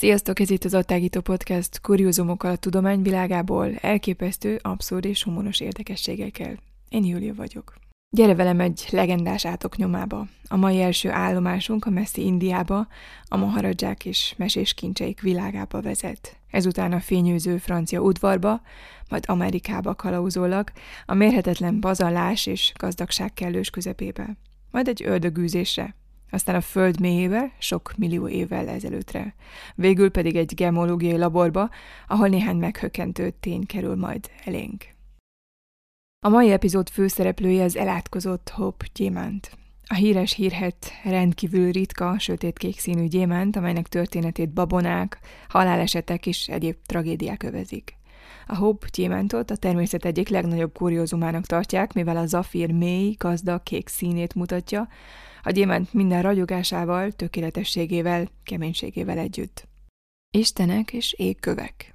Sziasztok, ez itt az Attágító Podcast kuriózumokkal a tudomány világából, elképesztő, abszurd és humoros érdekességekkel. Én Júlia vagyok. Gyere velem egy legendás átok nyomába. A mai első állomásunk a messzi Indiába, a maharadzsák és mesés kincseik világába vezet. Ezután a fényűző francia udvarba, majd Amerikába kalauzolak, a mérhetetlen bazalás és gazdagság kellős közepébe. Majd egy ördögűzésre, aztán a föld mélyébe, sok millió évvel ezelőttre. Végül pedig egy gemológiai laborba, ahol néhány meghökkentő tény kerül majd elénk. A mai epizód főszereplője az elátkozott Hope gyémánt. A híres hírhet rendkívül ritka, sötétkék színű gyémánt, amelynek történetét babonák, halálesetek és egyéb tragédiák övezik. A Hope gyémántot a természet egyik legnagyobb kuriózumának tartják, mivel a zafír mély, gazdag kék színét mutatja, a gyémánt minden ragyogásával, tökéletességével, keménységével együtt. Istenek és égkövek.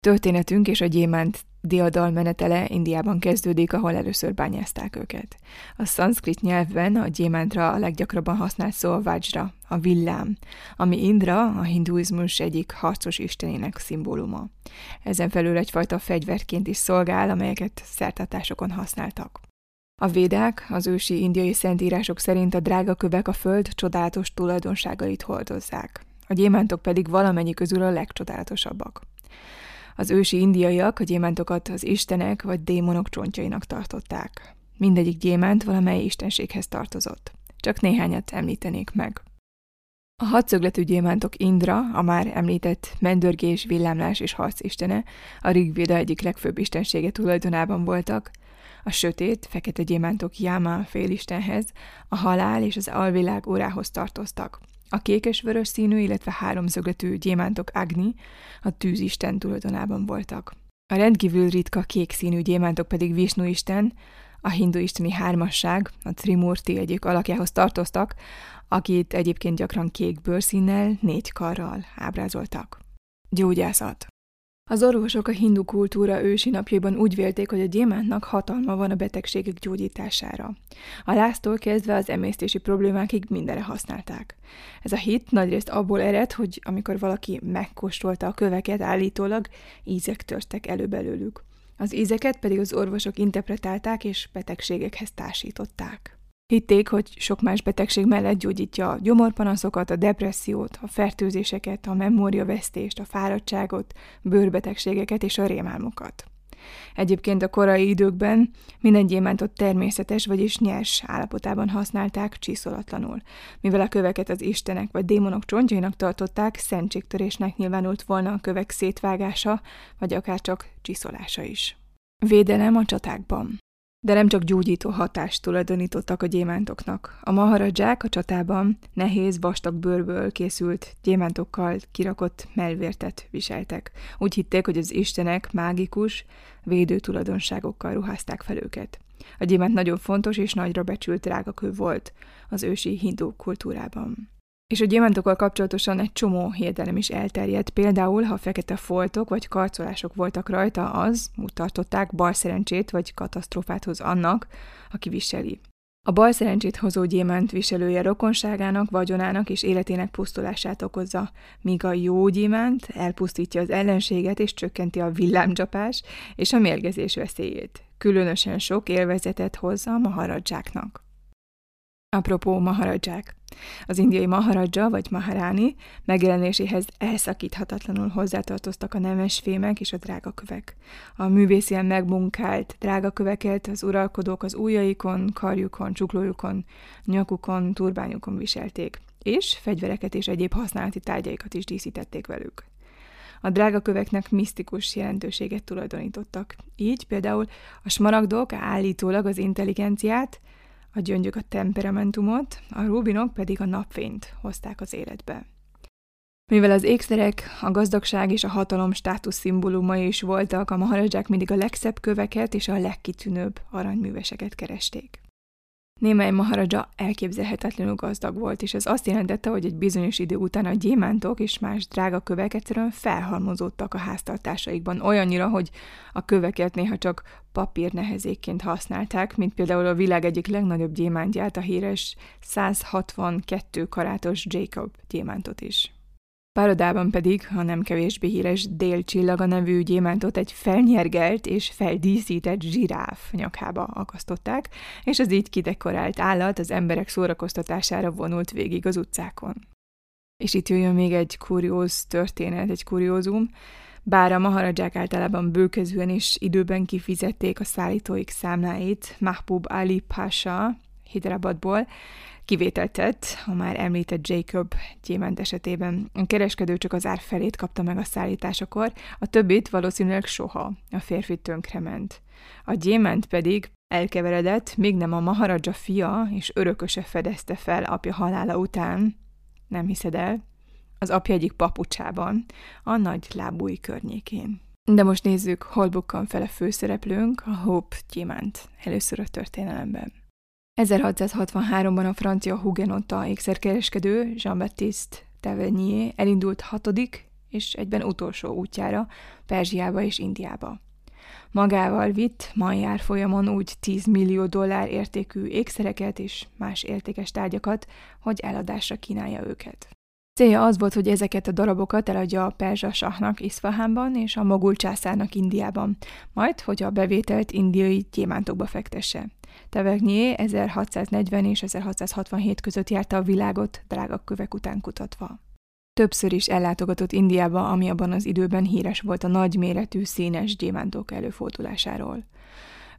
Történetünk és a gyémánt diadal menetele Indiában kezdődik, ahol először bányázták őket. A szanszkrit nyelvben a gyémántra a leggyakrabban használt szó a vajra, a villám, ami Indra, a hinduizmus egyik harcos istenének szimbóluma. Ezen felül egyfajta fegyverként is szolgál, amelyeket szertartásokon használtak. A védák, az ősi indiai szentírások szerint a drága kövek a föld csodálatos tulajdonságait hordozzák, a gyémántok pedig valamennyi közül a legcsodálatosabbak. Az ősi indiaiak a gyémántokat az istenek vagy démonok csontjainak tartották. Mindegyik gyémánt valamely istenséghez tartozott. Csak néhányat említenék meg. A hadszögletű gyémántok Indra, a már említett mendörgés, villámlás és harc istene, a Rigvéda egyik legfőbb istensége tulajdonában voltak, a sötét, fekete gyémántok Yama félistenhez, a halál és az alvilág órához tartoztak. A kékes-vörös színű, illetve háromszögletű gyémántok Agni a tűzisten tulajdonában voltak. A rendkívül ritka kék színű gyémántok pedig Vishnu isten, a hindu isteni hármasság, a Trimurti egyik alakjához tartoztak, akit egyébként gyakran kék bőrszínnel, négy karral ábrázoltak. Gyógyászat az orvosok a hindu kultúra ősi napjaiban úgy vélték, hogy a gyémántnak hatalma van a betegségek gyógyítására. A láztól kezdve az emésztési problémákig mindenre használták. Ez a hit nagyrészt abból ered, hogy amikor valaki megkóstolta a köveket állítólag, ízek törtek elő belőlük. Az ízeket pedig az orvosok interpretálták és betegségekhez társították. Hitték, hogy sok más betegség mellett gyógyítja a gyomorpanaszokat, a depressziót, a fertőzéseket, a memóriavesztést, a fáradtságot, bőrbetegségeket és a rémálmokat. Egyébként a korai időkben minden gyémántot természetes, vagyis nyers állapotában használták csiszolatlanul. Mivel a köveket az istenek vagy démonok csontjainak tartották, szentségtörésnek nyilvánult volna a kövek szétvágása, vagy akár csak csiszolása is. Védelem a csatákban de nem csak gyógyító hatást tulajdonítottak a gyémántoknak. A maharadzsák a csatában nehéz, vastag bőrből készült gyémántokkal kirakott melvértet viseltek. Úgy hitték, hogy az istenek mágikus, védő tulajdonságokkal ruházták fel őket. A gyémánt nagyon fontos és nagyra becsült drágakő volt az ősi hindu kultúrában. És a gyémántokkal kapcsolatosan egy csomó hiedelem is elterjedt. Például, ha fekete foltok vagy karcolások voltak rajta, az, úgy tartották, bal szerencsét vagy katasztrófát hoz annak, aki viseli. A bal szerencsét hozó gyémánt viselője rokonságának, vagyonának és életének pusztulását okozza, míg a jó gyémánt elpusztítja az ellenséget és csökkenti a villámcsapás és a mérgezés veszélyét. Különösen sok élvezetet hozza a maharadzsáknak. Apropó maharadzsák. Az indiai Maharaja vagy Maharani megjelenéséhez elszakíthatatlanul hozzátartoztak a nemes fémek és a drágakövek. A művészien megmunkált drágaköveket az uralkodók az ujjaikon, karjukon, csuklójukon, nyakukon, turbányukon viselték, és fegyvereket és egyéb használati tárgyaikat is díszítették velük. A drágaköveknek misztikus jelentőséget tulajdonítottak. Így például a smaragdok állítólag az intelligenciát, a gyöngyök a temperamentumot, a rubinok pedig a napfényt hozták az életbe. Mivel az ékszerek, a gazdagság és a hatalom státusz szimbólumai is voltak, a maharadzsák mindig a legszebb köveket és a legkitűnőbb aranyműveseket keresték. Némely Maharaja elképzelhetetlenül gazdag volt, és ez azt jelentette, hogy egy bizonyos idő után a gyémántok és más drága kövek egyszerűen felhalmozódtak a háztartásaikban, olyannyira, hogy a köveket néha csak papír nehezékként használták, mint például a világ egyik legnagyobb gyémántját, a híres 162 karátos Jacob gyémántot is. Párodában pedig a nem kevésbé híres Délcsillaga nevű gyémántot egy felnyergelt és feldíszített zsiráf nyakába akasztották, és az így kidekorált állat az emberek szórakoztatására vonult végig az utcákon. És itt jöjjön még egy kurióz történet, egy kuriózum, bár a maharadzsák általában bőkezően és időben kifizették a szállítóik számláit, Mahbub Ali Pasha Hidrabadból, Kivételt tett a már említett Jacob gyémánt esetében. A kereskedő csak az ár felét kapta meg a szállításakor, a többit valószínűleg soha. A férfi tönkrement. A gyémánt pedig elkeveredett, még nem a Maharaja fia és örököse fedezte fel apja halála után, nem hiszed el, az apja egyik papucsában, a nagy lábúj környékén. De most nézzük, hol bukkan fel a főszereplőnk, a Hope gyémánt, először a történelemben. 1663-ban a francia hugenotta ékszerkereskedő Jean-Baptiste Tavernier elindult hatodik és egyben utolsó útjára Perzsiába és Indiába. Magával vitt mai folyamon úgy 10 millió dollár értékű ékszereket és más értékes tárgyakat, hogy eladásra kínálja őket. Célja az volt, hogy ezeket a darabokat eladja a perzsa sahnak Iszfahánban és a mogul császárnak Indiában, majd, hogy a bevételt indiai gyémántokba fektesse. Tavernier 1640 és 1667 között járta a világot drága kövek után kutatva. Többször is ellátogatott Indiába, ami abban az időben híres volt a nagyméretű színes gyémántok előfordulásáról.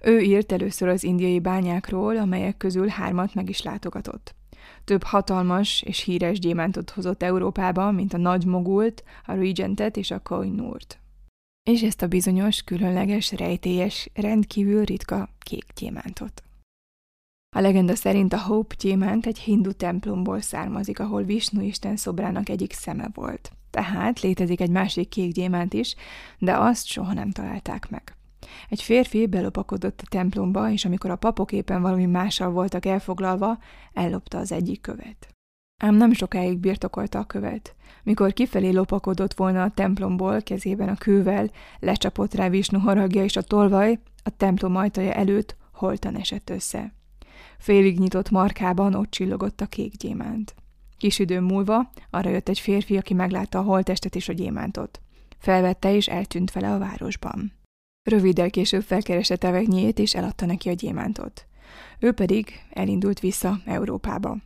Ő írt először az indiai bányákról, amelyek közül hármat meg is látogatott. Több hatalmas és híres gyémántot hozott Európába, mint a Nagy Mogult, a Regentet és a Koinurt. És ezt a bizonyos, különleges, rejtélyes, rendkívül ritka kék gyémántot. A legenda szerint a Hope gyémánt egy hindu templomból származik, ahol Vishnu isten szobrának egyik szeme volt. Tehát létezik egy másik kék gyémánt is, de azt soha nem találták meg. Egy férfi belopakodott a templomba, és amikor a papok éppen valami mással voltak elfoglalva, ellopta az egyik követ. Ám nem sokáig birtokolta a követ. Mikor kifelé lopakodott volna a templomból, kezében a kővel, lecsapott rá Visnu haragja és a tolvaj, a templom ajtaja előtt holtan esett össze. Félig nyitott markában ott csillogott a kék gyémánt. Kis idő múlva arra jött egy férfi, aki meglátta a holtestet és a gyémántot. Felvette és eltűnt vele a városban. Röviddel később felkereste Tevegnyét és eladta neki a gyémántot. Ő pedig elindult vissza Európába.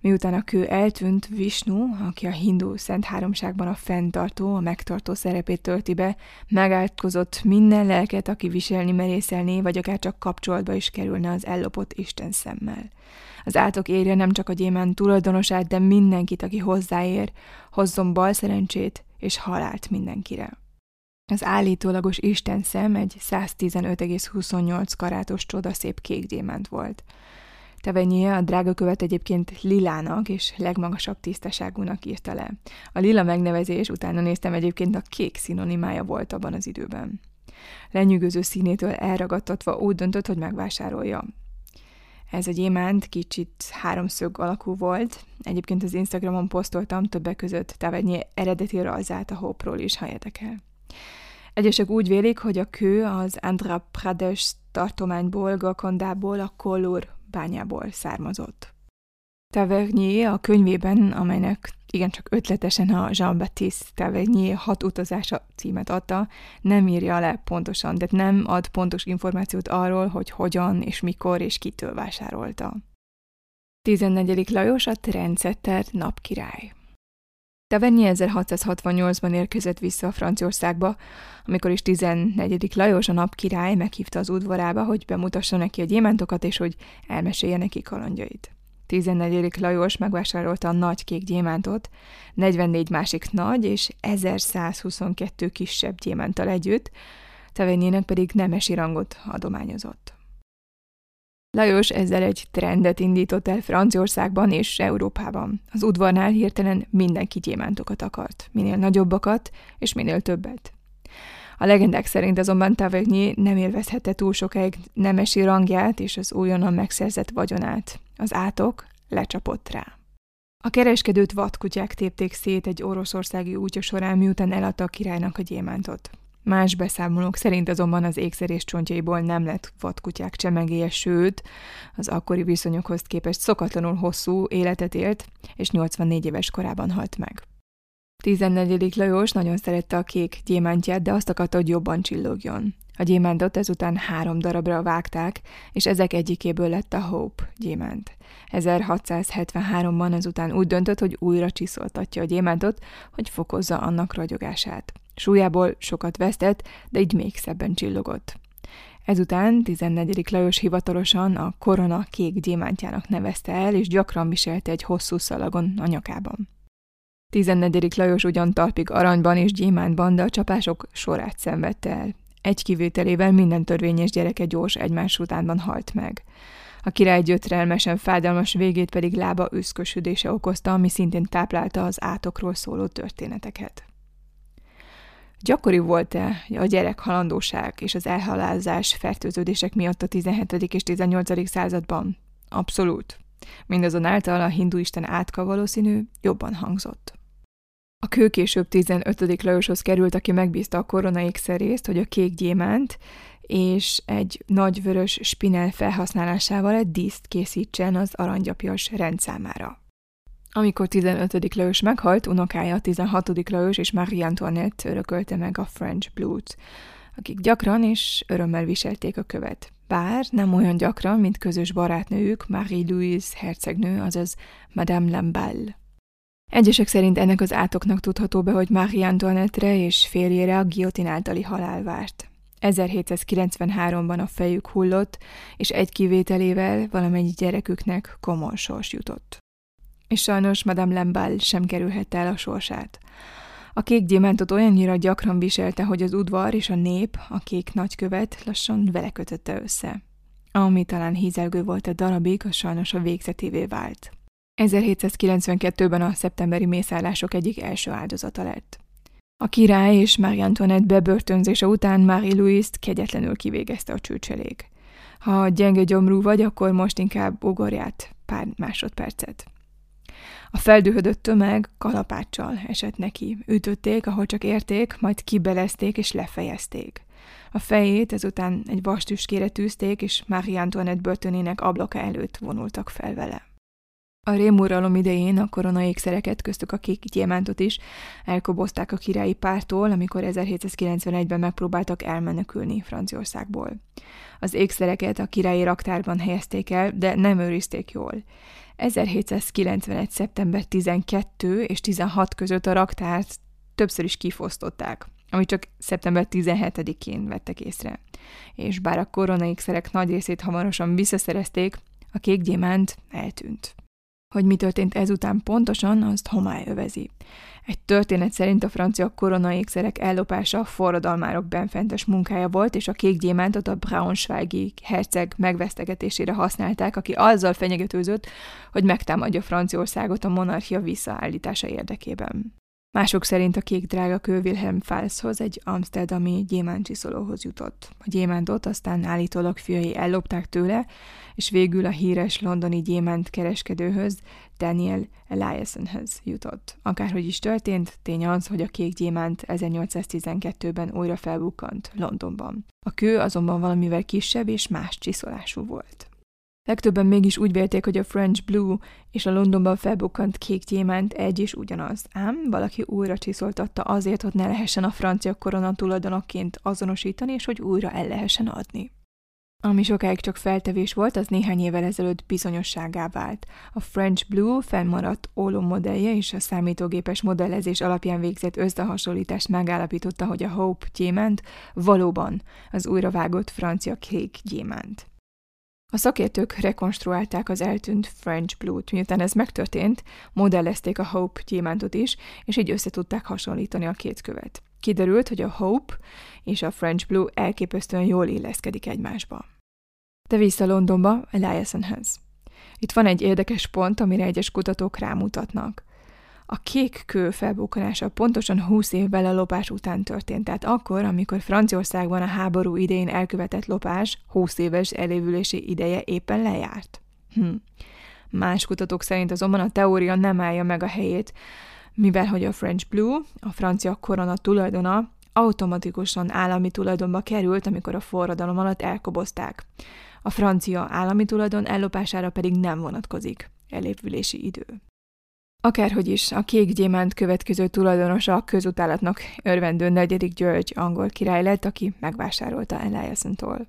Miután a kő eltűnt, Vishnu, aki a hindu szent háromságban a fenntartó, a megtartó szerepét tölti be, megátkozott minden lelket, aki viselni merészelné, vagy akár csak kapcsolatba is kerülne az ellopott Isten szemmel. Az átok érje nem csak a gyémán tulajdonosát, de mindenkit, aki hozzáér, hozzon bal szerencsét és halált mindenkire. Az állítólagos Isten szem egy 115,28 karátos csodaszép kék gyémánt volt. Tevenyé a drága követ egyébként lilának és legmagasabb tisztaságúnak írta le. A lila megnevezés, utána néztem egyébként a kék szinonimája volt abban az időben. Lenyűgöző színétől elragadtatva úgy döntött, hogy megvásárolja. Ez a gyémánt kicsit háromszög alakú volt. Egyébként az Instagramon posztoltam többek között Tavenyé eredeti rajzát a Hope-ról is, ha érdekel. Egyesek úgy vélik, hogy a kő az Andhra Pradesh tartományból, Gakondából, a Kollur bányából származott. Tavernier a könyvében, amelynek igencsak ötletesen a Jean-Baptiste Tavernier hat utazása címet adta, nem írja le pontosan, de nem ad pontos információt arról, hogy hogyan és mikor és kitől vásárolta. 14. Lajos a Trendsetter napkirály. Tavernier 1668-ban érkezett vissza a Franciaországba, amikor is 14. Lajos a napkirály meghívta az udvarába, hogy bemutassa neki a gyémántokat, és hogy elmesélje neki kalandjait. 14. Lajos megvásárolta a nagy kék gyémántot, 44 másik nagy és 1122 kisebb gyémántal együtt, Taverniernek pedig nemesi rangot adományozott. Lajos ezzel egy trendet indított el Franciaországban és Európában. Az udvarnál hirtelen mindenki gyémántokat akart, minél nagyobbakat és minél többet. A legendák szerint azonban Tavernier nem élvezhette túl sokáig nemesi rangját és az újonnan megszerzett vagyonát. Az átok lecsapott rá. A kereskedőt vadkutyák tépték szét egy oroszországi útja során, miután eladta a királynak a gyémántot. Más beszámolók szerint azonban az ékszerés csontjaiból nem lett vadkutyák csemegéje, sőt, az akkori viszonyokhoz képest szokatlanul hosszú életet élt, és 84 éves korában halt meg. 14. Lajos nagyon szerette a kék gyémántját, de azt akarta, hogy jobban csillogjon. A gyémántot ezután három darabra vágták, és ezek egyikéből lett a Hope gyémánt. 1673-ban ezután úgy döntött, hogy újra csiszoltatja a gyémántot, hogy fokozza annak ragyogását. Súlyából sokat vesztett, de így még szebben csillogott. Ezután 14. Lajos hivatalosan a korona kék gyémántjának nevezte el, és gyakran viselte egy hosszú szalagon a nyakában. 14. Lajos ugyan talpig aranyban és gyémántban, de a csapások sorát szenvedte el. Egy kivételével minden törvényes gyereke gyors egymás utánban halt meg. A király gyötrelmesen fájdalmas végét pedig lába üszkösödése okozta, ami szintén táplálta az átokról szóló történeteket. Gyakori volt-e a gyerek halandóság és az elhalálzás fertőződések miatt a 17. és 18. században? Abszolút. Mindazonáltal a hinduisten átka valószínű jobban hangzott. A kő később 15. Lajoshoz került, aki megbízta a koronaik szerészt, hogy a kék gyémánt és egy nagy vörös spinel felhasználásával egy díszt készítsen az aranygyapjas rendszámára. Amikor 15. Lajos meghalt, unokája 16. Lajos és Marie Antoinette örökölte meg a French Blues, akik gyakran és örömmel viselték a követ. Bár nem olyan gyakran, mint közös barátnőjük Marie-Louise hercegnő, azaz Madame Lamballe. Egyesek szerint ennek az átoknak tudható be, hogy Marie Antoinette-re és férjére a guillotine általi halál várt. 1793-ban a fejük hullott, és egy kivételével valamennyi gyereküknek komoly sors jutott. És sajnos Madame Lamballe sem kerülhette el a sorsát. A kék gyémántot olyannyira gyakran viselte, hogy az udvar és a nép, a kék nagykövet lassan vele kötötte össze. Ami talán hízelgő volt a darabig, a sajnos a végzetévé vált. 1792-ben a szeptemberi mészállások egyik első áldozata lett. A király és Marie Antoinette bebörtönzése után Marie-Louise-t kegyetlenül kivégezte a csőcselék. Ha gyenge gyomrú vagy, akkor most inkább ugorját pár másodpercet. A feldühödött tömeg kalapáccsal esett neki. Ütötték, ahol csak érték, majd kibelezték és lefejezték. A fejét ezután egy vastüskére tűzték, és Marie Antoinette börtönének ablaka előtt vonultak fel vele. A rémuralom idején a korona ékszereket, köztük a kék gyémántot is elkobozták a királyi pártól, amikor 1791-ben megpróbáltak elmenekülni Franciaországból. Az ékszereket a királyi raktárban helyezték el, de nem őrizték jól. 1791. szeptember 12 és 16 között a raktárt többször is kifosztották, ami csak szeptember 17-én vettek észre. És bár a koronaékszerek nagy részét hamarosan visszaszerezték, a kék gyémánt eltűnt. Hogy mi történt ezután pontosan, azt homály övezi. Egy történet szerint a francia koronaékszerek ellopása forradalmárok benfentes munkája volt, és a kék gyémántot a Braunschweigi herceg megvesztegetésére használták, aki azzal fenyegetőzött, hogy megtámadja Franciaországot a monarchia visszaállítása érdekében. Mások szerint a kék drága kő Wilhelm Falszhoz egy amsterdami gyémántcsiszolóhoz jutott. A gyémántot aztán állítólag fiai ellopták tőle, és végül a híres londoni gyémánt kereskedőhöz, Daniel Eliasonhez jutott. Akárhogy is történt, tény az, hogy a kék gyémánt 1812-ben újra felbukkant Londonban. A kő azonban valamivel kisebb és más csiszolású volt. Legtöbben mégis úgy vélték, hogy a French Blue és a Londonban felbukkant kék gyémánt egy és ugyanaz, ám valaki újra csiszoltatta azért, hogy ne lehessen a francia korona tulajdonokként azonosítani, és hogy újra el lehessen adni. Ami sokáig csak feltevés volt, az néhány évvel ezelőtt bizonyosságá vált. A French Blue fennmaradt ólom modellje és a számítógépes modellezés alapján végzett összehasonlítást megállapította, hogy a Hope gyémánt valóban az újravágott francia kék gyémánt. A szakértők rekonstruálták az eltűnt French Blue-t. Miután ez megtörtént, modellezték a Hope gyémántot is, és így össze hasonlítani a két követ. Kiderült, hogy a Hope és a French Blue elképesztően jól illeszkedik egymásba. De vissza Londonba, Eliasonhez. Itt van egy érdekes pont, amire egyes kutatók rámutatnak. A kék kő felbukkanása pontosan 20 évvel a lopás után történt, tehát akkor, amikor Franciaországban a háború idején elkövetett lopás 20 éves elévülési ideje éppen lejárt. Hm. Más kutatók szerint azonban a teória nem állja meg a helyét, mivel hogy a French Blue, a francia korona tulajdona, automatikusan állami tulajdonba került, amikor a forradalom alatt elkobozták. A francia állami tulajdon ellopására pedig nem vonatkozik elépülési idő. Akárhogy is, a kék gyémánt következő tulajdonosa a közutálatnak örvendő negyedik György angol király lett, aki megvásárolta Eliason-tól.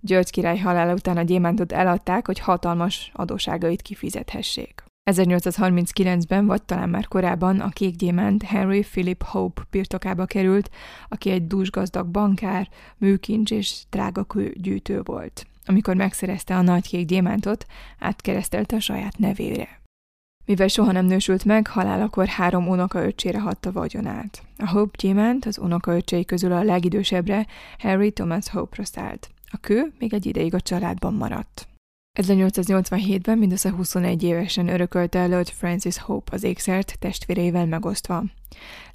György király halála után a gyémántot eladták, hogy hatalmas adóságait kifizethessék. 1839-ben, vagy talán már korábban a kék gyémánt Henry Philip Hope birtokába került, aki egy dúsgazdag bankár, műkincs és drágakő gyűjtő volt. Amikor megszerezte a nagy kék gyémántot, átkeresztelte a saját nevére. Mivel soha nem nősült meg, halálakor három unokaöccsére hagyta vagyonát. A Hope gyémánt az unokaöccsei közül a legidősebbre Harry Thomas Hope-ra szállt. A kő még egy ideig a családban maradt. 1887-ben mindössze 21 évesen örökölte Lord Francis Hope az ékszert testvéreivel megosztva.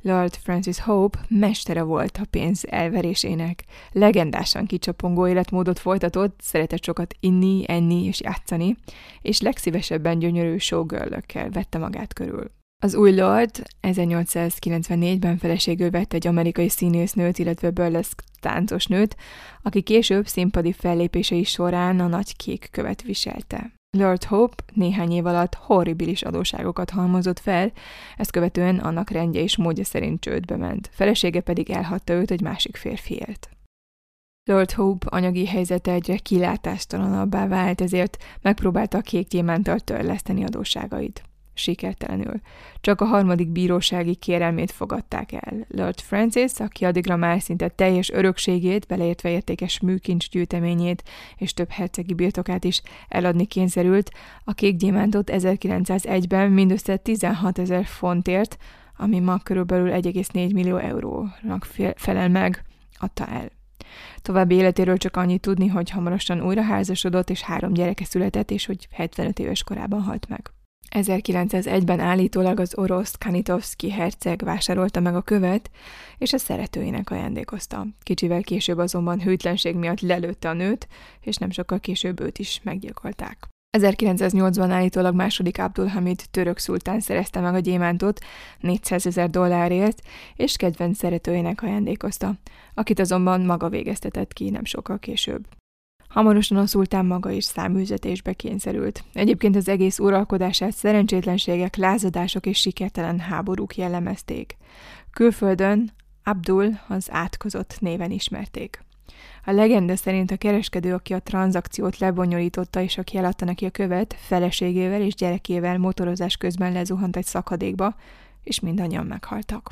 Lord Francis Hope mestere volt a pénz elverésének. Legendásan kicsapongó életmódot folytatott, szeretett sokat inni, enni és játszani, és legszívesebben gyönyörű showgirl vette magát körül. Az új Lord 1894-ben feleségül vett egy amerikai színésznőt, illetve burlesque táncos nőt, aki később színpadi fellépései során a nagy kék követ viselte. Lord Hope néhány év alatt horribilis adóságokat halmozott fel, ezt követően annak rendje és módja szerint csődbe ment, felesége pedig elhatta őt egy másik férfiért. Lord Hope anyagi helyzete egyre kilátástalanabbá vált, ezért megpróbálta a kék gyémántal törleszteni adóságait sikertelenül. Csak a harmadik bírósági kérelmét fogadták el. Lord Francis, aki addigra már szinte teljes örökségét, beleértve értékes műkincs gyűjteményét és több hercegi birtokát is eladni kényszerült, a kék gyémántot 1901-ben mindössze 16 ezer fontért, ami ma körülbelül 1,4 millió eurónak felel meg, adta el. További életéről csak annyit tudni, hogy hamarosan újra házasodott, és három gyereke született, és hogy 75 éves korában halt meg. 1901-ben állítólag az orosz Kanitovski herceg vásárolta meg a követ, és a szeretőinek ajándékozta. Kicsivel később azonban hűtlenség miatt lelőtte a nőt, és nem sokkal később őt is meggyilkolták. 1908-ban állítólag második Abdulhamid török szultán szerezte meg a gyémántot 400 ezer dollárért, és kedvenc szeretőjének ajándékozta, akit azonban maga végeztetett ki nem sokkal később. Hamarosan a szultán maga is száműzetésbe kényszerült. Egyébként az egész uralkodását szerencsétlenségek, lázadások és sikertelen háborúk jellemezték. Külföldön Abdul az átkozott néven ismerték. A legenda szerint a kereskedő, aki a tranzakciót lebonyolította és aki eladta neki a követ, feleségével és gyerekével motorozás közben lezuhant egy szakadékba, és mindannyian meghaltak.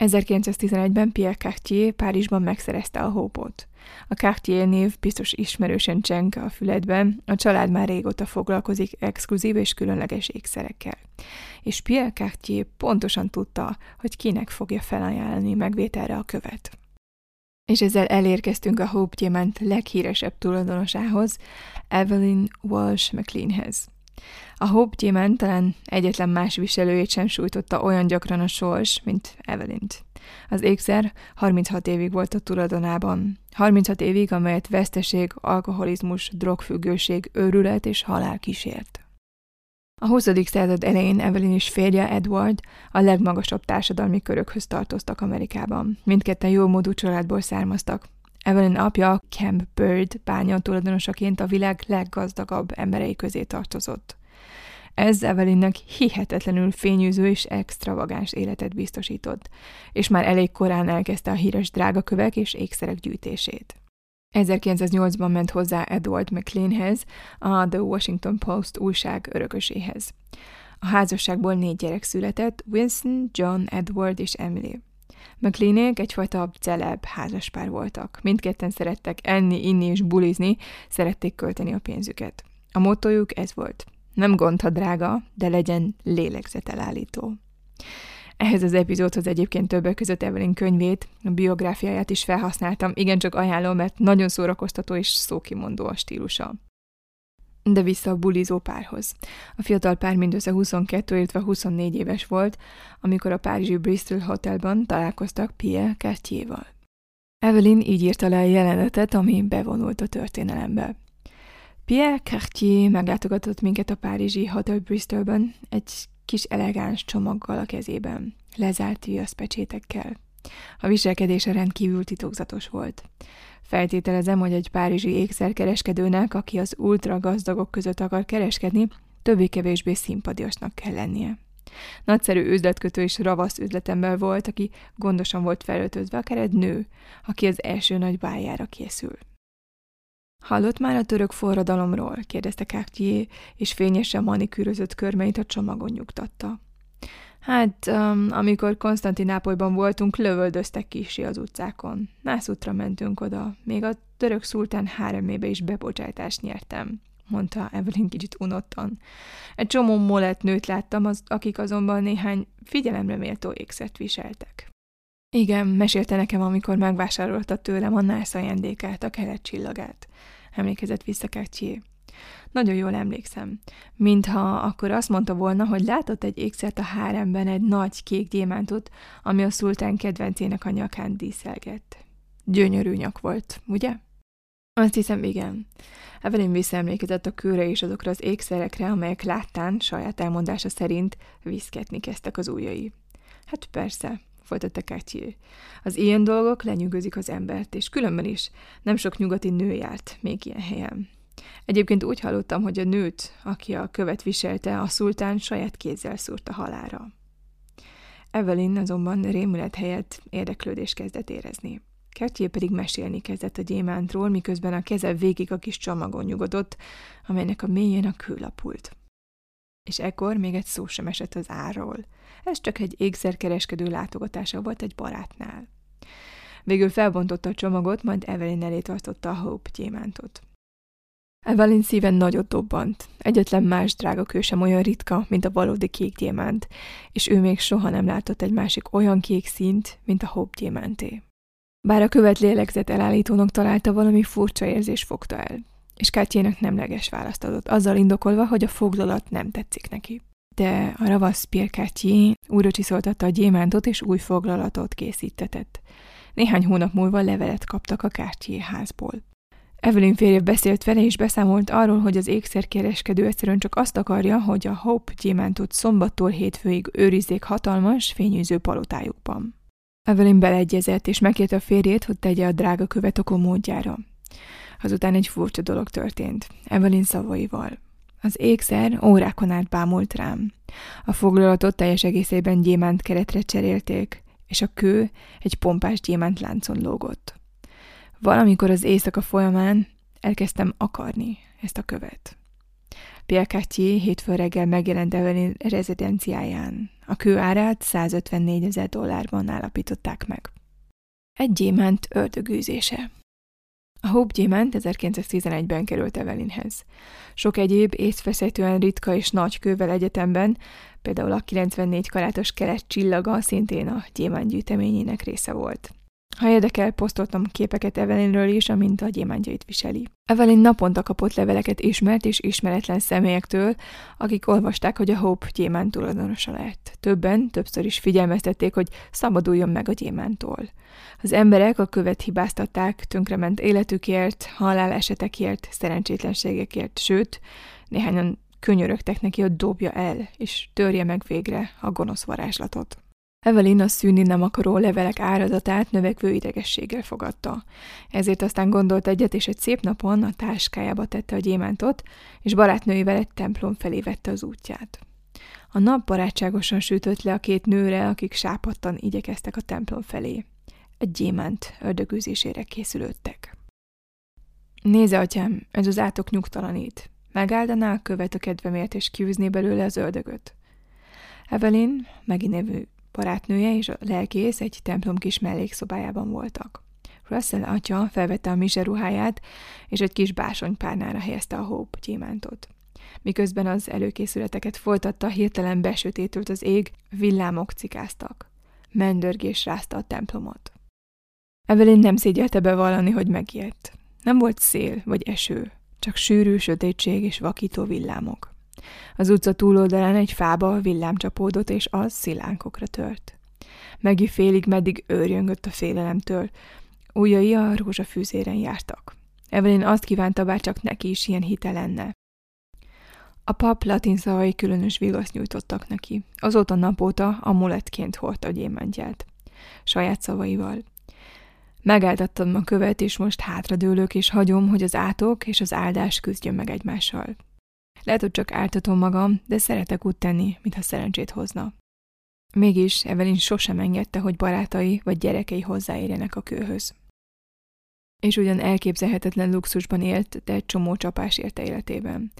1911-ben Pierre Cartier Párizsban megszerezte a hópot. A Cartier név biztos ismerősen cseng a füledben, a család már régóta foglalkozik exkluzív és különleges ékszerekkel. És Pierre Cartier pontosan tudta, hogy kinek fogja felajánlani megvételre a követ. És ezzel elérkeztünk a Hope Diamant leghíresebb tulajdonosához, Evelyn Walsh McLeanhez. A Hope gyémánt talán egyetlen más viselőjét sem sújtotta olyan gyakran a sors, mint Evelint. Az ékszer 36 évig volt a tulajdonában. 36 évig, amelyet veszteség, alkoholizmus, drogfüggőség, őrület és halál kísért. A 20. század elején Evelyn és férje Edward a legmagasabb társadalmi körökhöz tartoztak Amerikában. Mindketten jó módú családból származtak. Evelyn apja Camp Bird bánya tulajdonosaként a világ leggazdagabb emberei közé tartozott. Ez Evelynnek hihetetlenül fényűző és extravagáns életet biztosított, és már elég korán elkezdte a híres drágakövek és ékszerek gyűjtését. 1908-ban ment hozzá Edward McLeanhez, a The Washington Post újság örököséhez. A házasságból négy gyerek született, Winston, John, Edward és Emily. McLeanék egyfajta celeb házaspár voltak. Mindketten szerettek enni, inni és bulizni, szerették költeni a pénzüket. A mottojuk ez volt. Nem gond, ha drága, de legyen lélegzetelállító. Ehhez az epizódhoz egyébként többek között Evelyn könyvét, a biográfiáját is felhasználtam, igencsak ajánlom, mert nagyon szórakoztató és szókimondó a stílusa. De vissza a bulizó párhoz. A fiatal pár mindössze 22, illetve 24 éves volt, amikor a párizsi Bristol Hotelban találkoztak Pierre Cartier-val. Evelyn így írta le a jelenetet, ami bevonult a történelembe. Pierre Cartier meglátogatott minket a párizsi Hotel Bristolban egy kis elegáns csomaggal a kezében, lezárt viaszpecsétekkel. A viselkedése rendkívül titokzatos volt. Feltételezem, hogy egy párizsi ékszerkereskedőnek, aki az ultra gazdagok között akar kereskedni, többé-kevésbé szimpadiosnak kell lennie. Nagyszerű üzletkötő és ravasz üzletember volt, aki gondosan volt felöltözve, akár egy nő, aki az első nagy bájára készül. Hallott már a török forradalomról? kérdezte Cartier, és fényesen manikűrözött körmeit a csomagon nyugtatta. Hát, um, amikor Konstantinápolyban voltunk, lövöldöztek kisi az utcákon. Nászútra mentünk oda. Még a török szultán háremébe is bebocsátást nyertem, mondta Evelyn kicsit unottan. Egy csomó molett nőt láttam, az, akik azonban néhány figyelemre méltó ékszert viseltek. Igen, mesélte nekem, amikor megvásárolta tőlem a nász ajándékát, a kelet csillagát. Emlékezett vissza Cartier. Nagyon jól emlékszem. Mintha akkor azt mondta volna, hogy látott egy ékszert a háremben egy nagy kék gyémántot, ami a szultán kedvencének a nyakán díszelgett. Gyönyörű nyak volt, ugye? Azt hiszem, igen. Evelyn visszaemlékezett a kőre és azokra az ékszerekre, amelyek láttán, saját elmondása szerint viszketni kezdtek az ujjai. Hát persze, folytatta Cartier. Az ilyen dolgok lenyűgözik az embert, és különben is nem sok nyugati nő járt még ilyen helyen. Egyébként úgy hallottam, hogy a nőt, aki a követ viselte, a szultán saját kézzel szúrta halára. Evelyn azonban rémület helyett érdeklődést kezdett érezni. Kertjé pedig mesélni kezdett a gyémántról, miközben a keze végig a kis csomagon nyugodott, amelynek a mélyén a kő. És ekkor még egy szó sem esett az árról. Ez csak egy ékszerkereskedő látogatása volt egy barátnál. Végül felbontotta a csomagot, majd Evelyn elé tartotta a Hope gyémántot. Evelyn szíven nagyot dobbant. Egyetlen más drága kő sem olyan ritka, mint a valódi kék gyémánt, és ő még soha nem látott egy másik olyan kék színt, mint a Hope gyémánté. Bár a követ lélegzett elállítónak találta, valami furcsa érzés fogta el, és Kátjének nemleges választ adott, azzal indokolva, hogy a foglalat nem tetszik neki. De a ravasz Pierre Cartier újra csiszoltatta a gyémántot, és új foglalatot készítetett. Néhány hónap múlva levelet kaptak a Cartier házból. Evelyn férje beszélt vele, és beszámolt arról, hogy az ékszerkereskedő egyszerűen csak azt akarja, hogy a Hope gyémántot szombattól hétfőig őrizzék hatalmas, fényűző palotájukban. Evelyn beleegyezett, és megkérte a férjét, hogy tegye a drága követ a módjára. Azután egy furcsa dolog történt, Evelyn szavaival. Az ékszer órákon át bámult rám. A foglalatot teljes egészében gyémánt keretre cserélték, és a kő egy pompás gyémánt láncon lógott. Valamikor az éjszaka folyamán elkezdtem akarni ezt a követ. Pierre Cartier hétfő reggel megjelent Evelyn rezidenciáján. A kő árát 154 ezer dollárban állapították meg. Egy gyémánt ördögűzése. A Hope gyémánt 1911-ben került Evelynhez. Sok egyéb észfeszejtően ritka és nagy kővel egyetemben, például a 94 karátos kelet csillaga szintén a gyémánt gyűjteményének része volt. Ha érdekel, posztoltam képeket Evelynről is, amint a gyémántjait viseli. Evelyn naponta kapott leveleket ismert és ismeretlen személyektől, akik olvasták, hogy a Hope gyémánt tulajdonosa lett. Többen többször is figyelmeztették, hogy szabaduljon meg a gyémántól. Az emberek a követ hibáztatták, tönkrement életükért, halálesetekért, szerencsétlenségekért, sőt, néhányan könyörögtek neki, hogy dobja el, és törje meg végre a gonosz varázslatot. Evelyn a szűni nem akaró levelek áradatát növekvő idegességgel fogadta. Ezért aztán gondolt egyet, és egy szép napon a táskájába tette a gyémántot, és barátnőivel egy templom felé vette az útját. A nap barátságosan sütött le a két nőre, akik sápadtan igyekeztek a templom felé. Egy gyémánt ördögűzésére készülődtek. Nézze, atyám, ez az átok nyugtalanít. Megáldaná a követ a kedvemért, és kiűzné belőle az ördögöt. Evelyn, meginévő barátnője és a lelkész egy templom kis mellékszobájában voltak. Russell atya felvette a mise ruháját, és egy kis básonypárnára helyezte a Hope gyémántot. Miközben az előkészületeket folytatta, hirtelen besötétült az ég, villámok cikáztak. Mendörgés rázta a templomot. Evelyn nem szégyelte bevallani, hogy megijedt. Nem volt szél vagy eső, csak sűrű sötétség és vakító villámok. Az utca túloldalán egy fába villám csapódott, és az szilánkokra tört. Megi félig meddig őrjöngött a félelemtől, ujjai a rózsafűzéren jártak. Evelyn azt kívánta, bár csak neki is ilyen hite lenne. A pap latin szavai különös vigaszt nyújtottak neki. Azóta napóta amulettként hordta a gyémántját. Saját szavaival. Megálltattam a követ, és most hátradőlök, és hagyom, hogy az átok és az áldás küzdjön meg egymással. Lehet, hogy csak áltatom magam, de szeretek úgy tenni, mintha szerencsét hozna. Mégis Evelyn sosem engedte, hogy barátai vagy gyerekei hozzáérjenek a kőhöz. És ugyan elképzelhetetlen luxusban élt, de egy csomó csapás érte életében.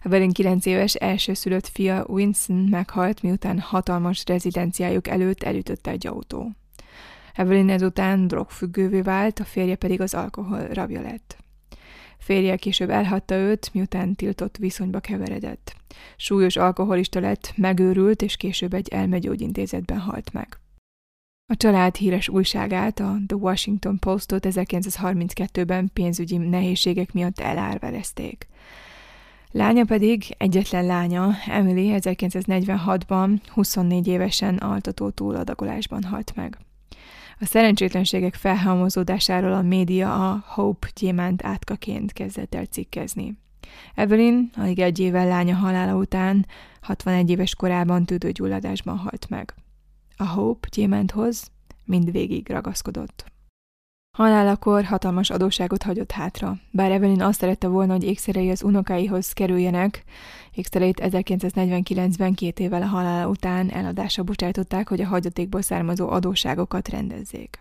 Evelyn 9 éves elsőszülött fia Winston meghalt, miután hatalmas rezidenciájuk előtt elütötte egy autó. Evelyn ezután drogfüggővé vált, a férje pedig az alkohol rabja lett. Férje később elhatta őt, miután tiltott viszonyba keveredett. Súlyos alkoholista lett, megőrült, és később egy elmegyógyintézetben halt meg. A család híres újságát, a The Washington Postot 1932-ben pénzügyi nehézségek miatt elárverezték. Lánya pedig, egyetlen lánya, Emily 1946-ban 24 évesen altató túladagolásban halt meg. A szerencsétlenségek felhalmozódásáról a média a Hope gyémánt átkaként kezdett el cikkezni. Evelyn alig egy évvel lánya halála után 61 éves korában tüdőgyulladásban halt meg. A Hope gyémánthoz mindvégig ragaszkodott. Halálakor hatalmas adósságot hagyott hátra. Bár Evelyn azt szerette volna, hogy ékszerei az unokáihoz kerüljenek, ékszereit 1949-ben két évvel a halála után eladásra bocsájtották, hogy a hagyatékból származó adósságokat rendezzék.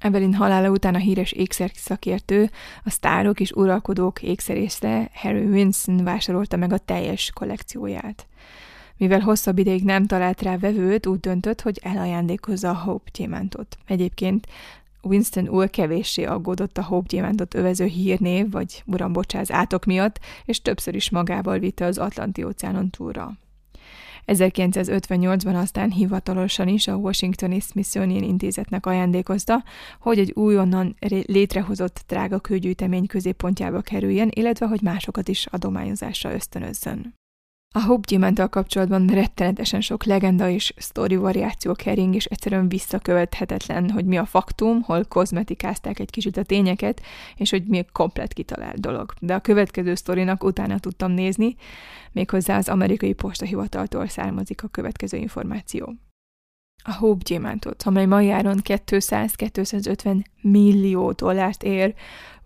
Evelyn halála után a híres ékszer szakértő, a sztárok és uralkodók ékszerésze Harry Winston vásárolta meg a teljes kollekcióját. Mivel hosszabb ideig nem talált rá vevőt, úgy döntött, hogy elajándékozza a Hope gyémántot. Egyébként Winston úr kevéssé aggódott a Hope gyémántot övező hírnév, vagy uram átok miatt, és többször is magával vitte az Atlanti-óceánon túlra. 1958-ban aztán hivatalosan is a Washingtoni Smithsonian Intézetnek ajándékozta, hogy egy újonnan létrehozott drága kőgyűjtemény középpontjába kerüljen, illetve hogy másokat is adományozásra ösztönözzön. A Hope gyémántal kapcsolatban rettenetesen sok legenda és sztori variáció kering, és egyszerűen visszakövethetetlen, hogy mi a faktum, hol kozmetikázták egy kicsit a tényeket, és hogy mi a komplet kitalált dolog. De a következő sztorinak utána tudtam nézni, méghozzá az amerikai postahivataltól származik a következő információ a Hope gyémántot, amely mai áron 200-250 millió dollárt ér,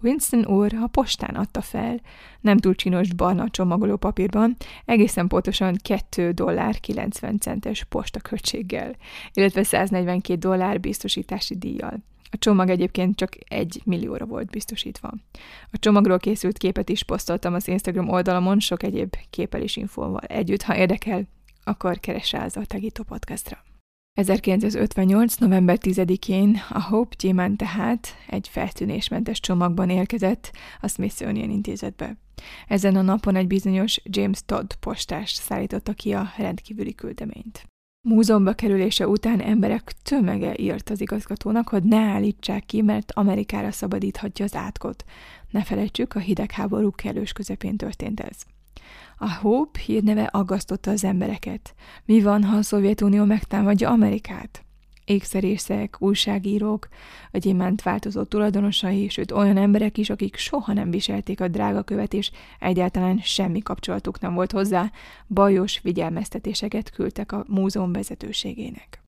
Winston úr a postán adta fel, nem túl csinos barna csomagoló papírban, egészen pontosan 2 dollár 90 centes postaköltséggel, illetve 142 dollár biztosítási díjjal. A csomag egyébként csak egy millióra volt biztosítva. A csomagról készült képet is posztoltam az Instagram oldalamon, sok egyéb képel és infóval együtt. Ha érdekel, akkor keres rá az a Tagító podcastra. 1958. november 10-én a Hope gyémánt tehát egy feltűnésmentes csomagban érkezett a Smithsonian intézetbe. Ezen a napon egy bizonyos James Todd postás szállította ki a rendkívüli küldeményt. Múzeumba kerülése után emberek tömege írt az igazgatónak, hogy ne állítsák ki, mert Amerikára szabadíthatja az átkot. Ne felejtsük, a hidegháború kellős közepén történt ez. A Hope hírneve aggasztotta az embereket. Mi van, ha a Szovjetunió megtámadja Amerikát? Ékszerészek, újságírók, a gyémánt változó tulajdonosai, sőt olyan emberek is, akik soha nem viselték a drága követ, és egyáltalán semmi kapcsolatuk nem volt hozzá, bajos figyelmeztetéseket küldtek a múzeum vezetőségének.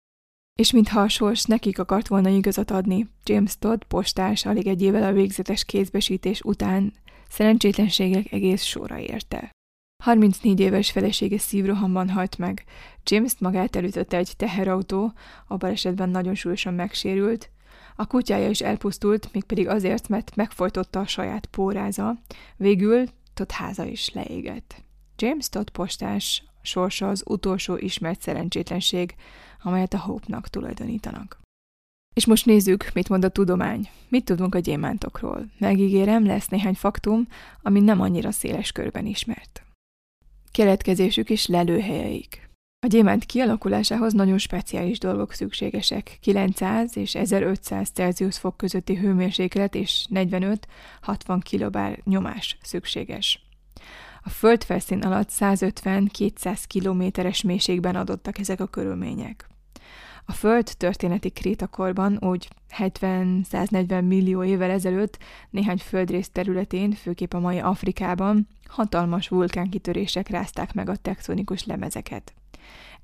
És mintha a sors nekik akart volna igazat adni, James Todd postás alig egy évvel a végzetes kézbesítés után szerencsétlenségek egész sora érte. 34 éves felesége szívrohamban halt meg. James magát elütötte egy teherautó, a balesetben nagyon súlyosan megsérült. A kutyája is elpusztult, mégpedig azért, mert megfojtotta a saját póráza. Végül Todd háza is leégett. James Todd postás sorsa az utolsó ismert szerencsétlenség, amelyet a Hope-nak tulajdonítanak. És most nézzük, mit mond a tudomány. Mit tudunk a gyémántokról? Megígérem, lesz néhány faktum, ami nem annyira széles körben ismert. Keletkezésük és lelőhelyeik. A gyémánt kialakulásához nagyon speciális dolgok szükségesek. 900 és 1500 Celsius fok közötti hőmérséklet és 45-60 kilobár nyomás szükséges. A földfelszín alatt 150-200 kilométeres mélységben adottak ezek a körülmények. A Föld történeti krétakorban, úgy 70-140 millió évvel ezelőtt néhány földrész területén, főképp a mai Afrikában, hatalmas vulkánkitörések rázták meg a tektonikus lemezeket.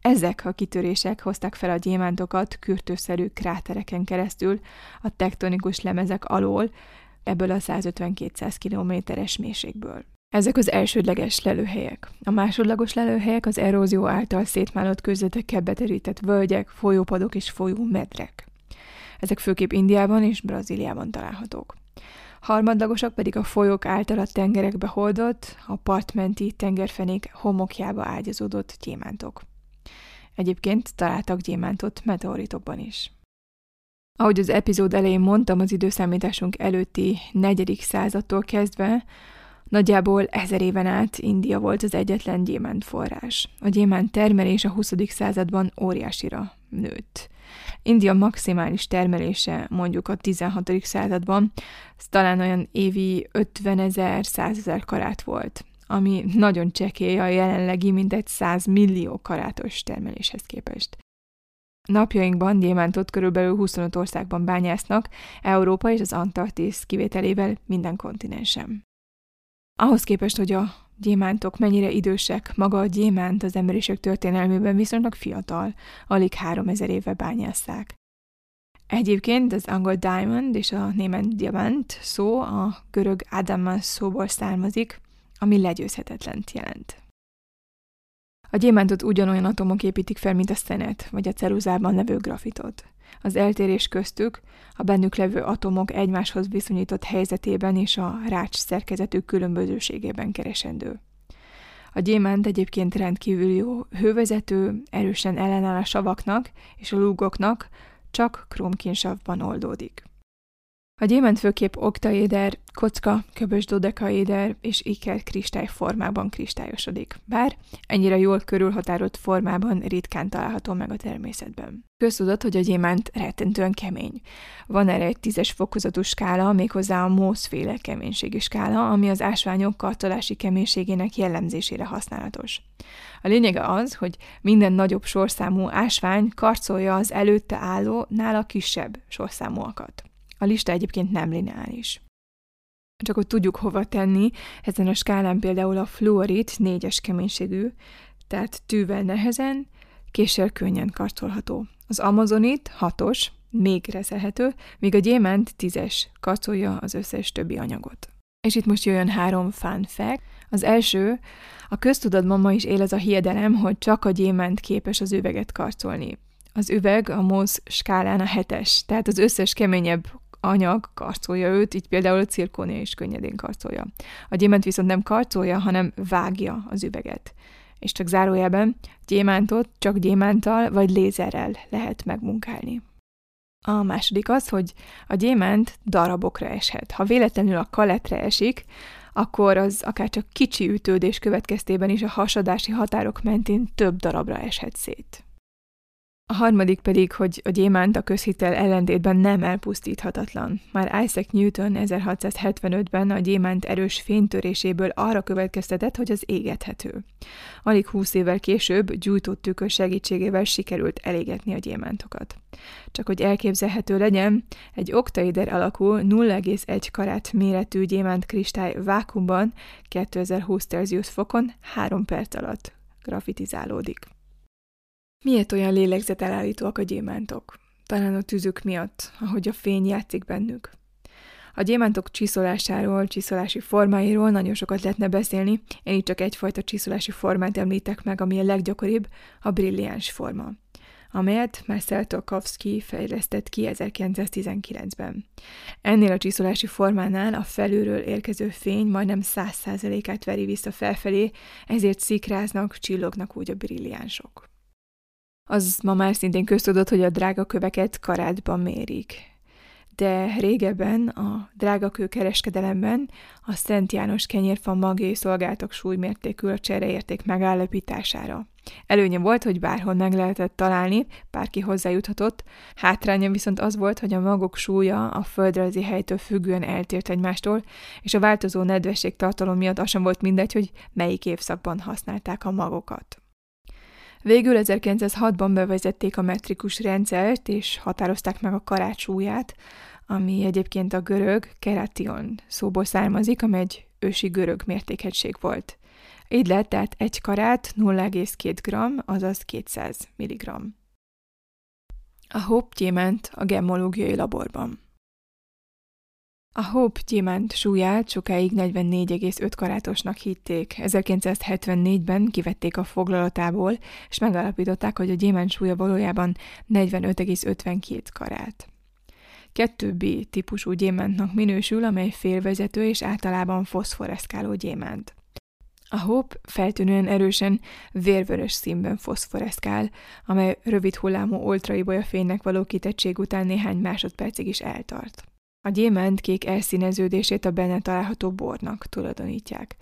Ezek a kitörések hozták fel a gyémántokat kürtőszerű krátereken keresztül a tektonikus lemezek alól, ebből a 150-200 kilométeres mélységből. Ezek az elsődleges lelőhelyek. A másodlagos lelőhelyek az erózió által szétmálott közvetekkel beterített völgyek, folyópadok és folyómedrek. Ezek főképp Indiában és Brazíliában találhatók. Harmadlagosak pedig a folyók által a tengerekbe holdott, a partmenti tengerfenék homokjába ágyazódott gyémántok. Egyébként találtak gyémántot meteoritokban is. Ahogy az epizód elején mondtam, az időszámításunk előtti negyedik századtól kezdve Nagyjából ezer éven át India volt az egyetlen gyémánt forrás. A gyémánt termelés a 20. században óriásira nőtt. India maximális termelése mondjuk a 16. században, talán olyan évi 50 ezer, 100 ezer karát volt, ami nagyon csekély a jelenlegi mintegy 100 millió karátos termeléshez képest. Napjainkban gyémántot körülbelül 25 országban bányásznak, Európa és az Antarktisz kivételével minden kontinensen. Ahhoz képest, hogy a gyémántok mennyire idősek, maga a gyémánt az emberiség történelmében viszonylag fiatal, alig három ezer éve bányásszák. Egyébként az angol diamond és a német diamant szó a görög adamas szóból származik, ami legyőzhetetlent jelent. A gyémántot ugyanolyan atomok építik fel, mint a szenet, vagy a ceruzában levő grafitot. Az eltérés köztük a bennük levő atomok egymáshoz viszonyított helyzetében és a rács szerkezetük különbözőségében keresendő. A gyémánt egyébként rendkívül jó hővezető, erősen ellenáll a savaknak és a lúgoknak, csak krómkinsavban oldódik. A gyémánt főképp oktaéder, kocka, köbös dodekaéder és iker kristály formában kristályosodik, bár ennyire jól körülhatárolt formában ritkán található meg a természetben. Köztudott, hogy a gyémánt rettentően kemény. Van erre egy tízes fokozatú skála, méghozzá a mószféle keménységi skála, ami az ásványok kartolási keménységének jellemzésére használatos. A lényege az, hogy minden nagyobb sorszámú ásvány karcolja az előtte álló, nála kisebb sorszámúakat. A lista egyébként nem lineáris. Csak hogy tudjuk hova tenni, ezen a skálán például a fluorit négyes keménységű, tehát tűvel nehezen, késsel könnyen karcolható. Az amazonit hatos, még reszelhető, míg a gyémánt tízes, karcolja az összes többi anyagot. És itt most jöjjön három fun fact. Az első, a köztudatban ma is él az a hiedelem, hogy csak a gyémánt képes az üveget karcolni. Az üveg a MOS skálán a hetes, tehát az összes keményebb anyag karcolja őt, így például a cirkónia is könnyedén karcolja. A gyémánt viszont nem karcolja, hanem vágja az üveget. És csak zárójelben, gyémántot csak gyémántal vagy lézerrel lehet megmunkálni. A második az, hogy a gyémánt darabokra eshet. Ha véletlenül a kaletre esik, akkor az akár csak kicsi ütődés következtében is a hasadási határok mentén több darabra eshet szét. A harmadik pedig, hogy a gyémánt a közhitel ellentétben nem elpusztíthatatlan. Már Isaac Newton 1675-ben a gyémánt erős fénytöréséből arra következtetett, hogy az égethető. Alig húsz évvel később gyújtott tükör segítségével sikerült elégetni a gyémántokat. Csak hogy elképzelhető legyen, egy oktaider alakú 0,1 karát méretű gyémánt kristály vákumban 2020 Celsius fokon 3 perc alatt grafitizálódik. Miért olyan lélegzetelállítóak a gyémántok? Talán a tűzük miatt, ahogy a fény játszik bennük. A gyémántok csiszolásáról, csiszolási formáiról nagyon sokat lehetne beszélni, én itt csak egyfajta csiszolási formát említek meg, ami a leggyakoribb, a brilliáns forma. amelyet Marcel Tolkowski fejlesztett ki 1919-ben. Ennél a csiszolási formánál a felülről érkező fény majdnem 100%-át veri vissza felfelé, ezért szikráznak, csillognak úgy a brilliánsok. Az ma már szintén köztudott, hogy a drága köveket karátban mérik de régebben a drágakő kereskedelemben a Szent János kenyérfa magjai szolgáltak súlymértékű a csereérték megállapítására. Előnye volt, hogy bárhol meg lehetett találni, bárki hozzájuthatott, hátránya viszont az volt, hogy a magok súlya a földrajzi helytől függően eltért egymástól, és a változó nedvesség tartalom miatt az sem volt mindegy, hogy melyik évszakban használták a magokat. Végül 1906-ban bevezették a metrikus rendszert, és határozták meg a karát súlyát, ami egyébként a görög keration szóból származik, amely egy ősi görög mértékhegység volt. Így lett tehát egy karát 0,2 g, azaz 200 mg. A Hope gyémánt a gemmológiai laborban. A Hope gyémánt súlyát sokáig 44,5 karátosnak hitték. 1974-ben kivették a foglalatából, és megalapították, hogy a gyémánt súlya valójában 45,52 karát. 2B típusú gyémántnak minősül, amely félvezető és általában foszforeszkáló gyémánt. A Hope feltűnően erősen vérvörös színben foszforeszkál, amely rövid hullámú ultraibolya fénynek való kitettség után néhány másodpercig is eltart. A gyémánt kék elszíneződését a benne található bornak tulajdonítják.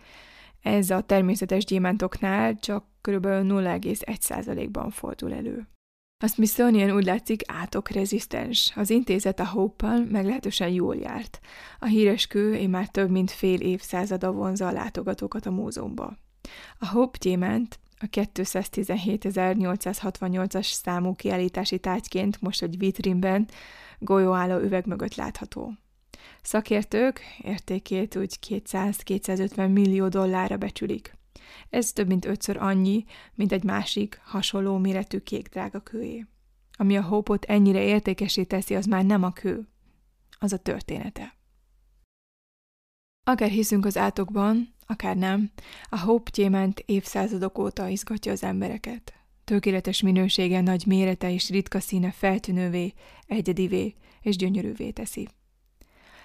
Ez a természetes gyémántoknál csak kb. 0,1%-ban fordul elő. A Smithsonian úgy látszik átok-rezisztens. Az intézet a Hope-pal meglehetősen jól járt. A híres kő már több mint fél évszázada vonza a látogatókat a múzeumba. A Hope gyémánt a 217.868-as számú kiállítási tárgyként most egy vitrínben golyóálló üveg mögött látható. Szakértők értékét úgy 200-250 millió dollárra becsülik. Ez több mint ötször annyi, mint egy másik, hasonló méretű kék drága kőé. Ami a hópot ennyire értékesé teszi, az már nem a kő, az a története. Akár hiszünk az átokban, akár nem, a Hope gyémánt évszázadok óta izgatja az embereket. Tökéletes minősége, nagy mérete és ritka színe feltűnővé, egyedivé és gyönyörűvé teszi.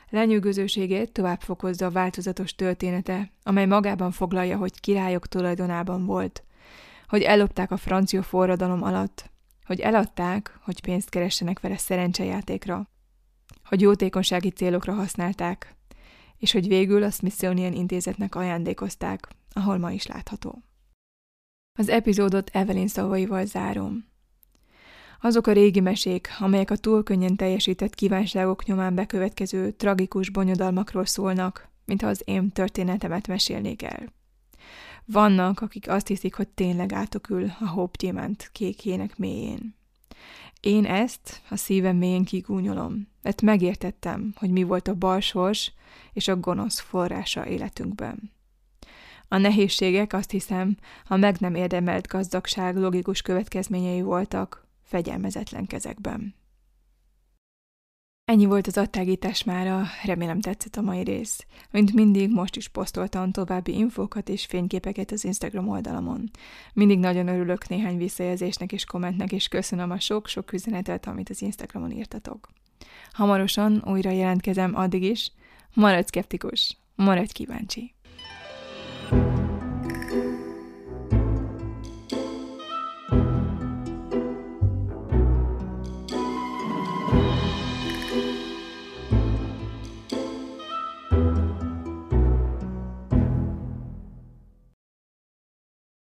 Lenyűgözőségét tovább fokozza a változatos története, amely magában foglalja, hogy királyok tulajdonában volt, hogy ellopták a francia forradalom alatt, hogy eladták, hogy pénzt keressenek vele szerencsejátékra, hogy jótékonysági célokra használták, és hogy végül a Smithsonian intézetnek ajándékozták, ahol ma is látható. Az epizódot Evelyn szavaival zárom. Azok a régi mesék, amelyek a túl könnyen teljesített kívánságok nyomán bekövetkező tragikus bonyodalmakról szólnak, mintha az én történetemet mesélnék el. Vannak, akik azt hiszik, hogy tényleg átokül a Hope gyémánt kékjének mélyén. Én ezt a szívem mélyén kigúnyolom, mert megértettem, hogy mi volt a balsors és a gonosz forrása életünkben. A nehézségek, azt hiszem, a meg nem érdemelt gazdagság logikus következményei voltak, fegyelmezetlen kezekben. Ennyi volt az adtágítás mára, remélem tetszett a mai rész. Mint mindig, most is posztoltam további infókat és fényképeket az Instagram oldalamon. Mindig nagyon örülök néhány visszajelzésnek és kommentnek, és köszönöm a sok-sok üzenetet, amit az Instagramon írtatok. Hamarosan újra jelentkezem addig is. Maradj szkeptikus, maradj kíváncsi!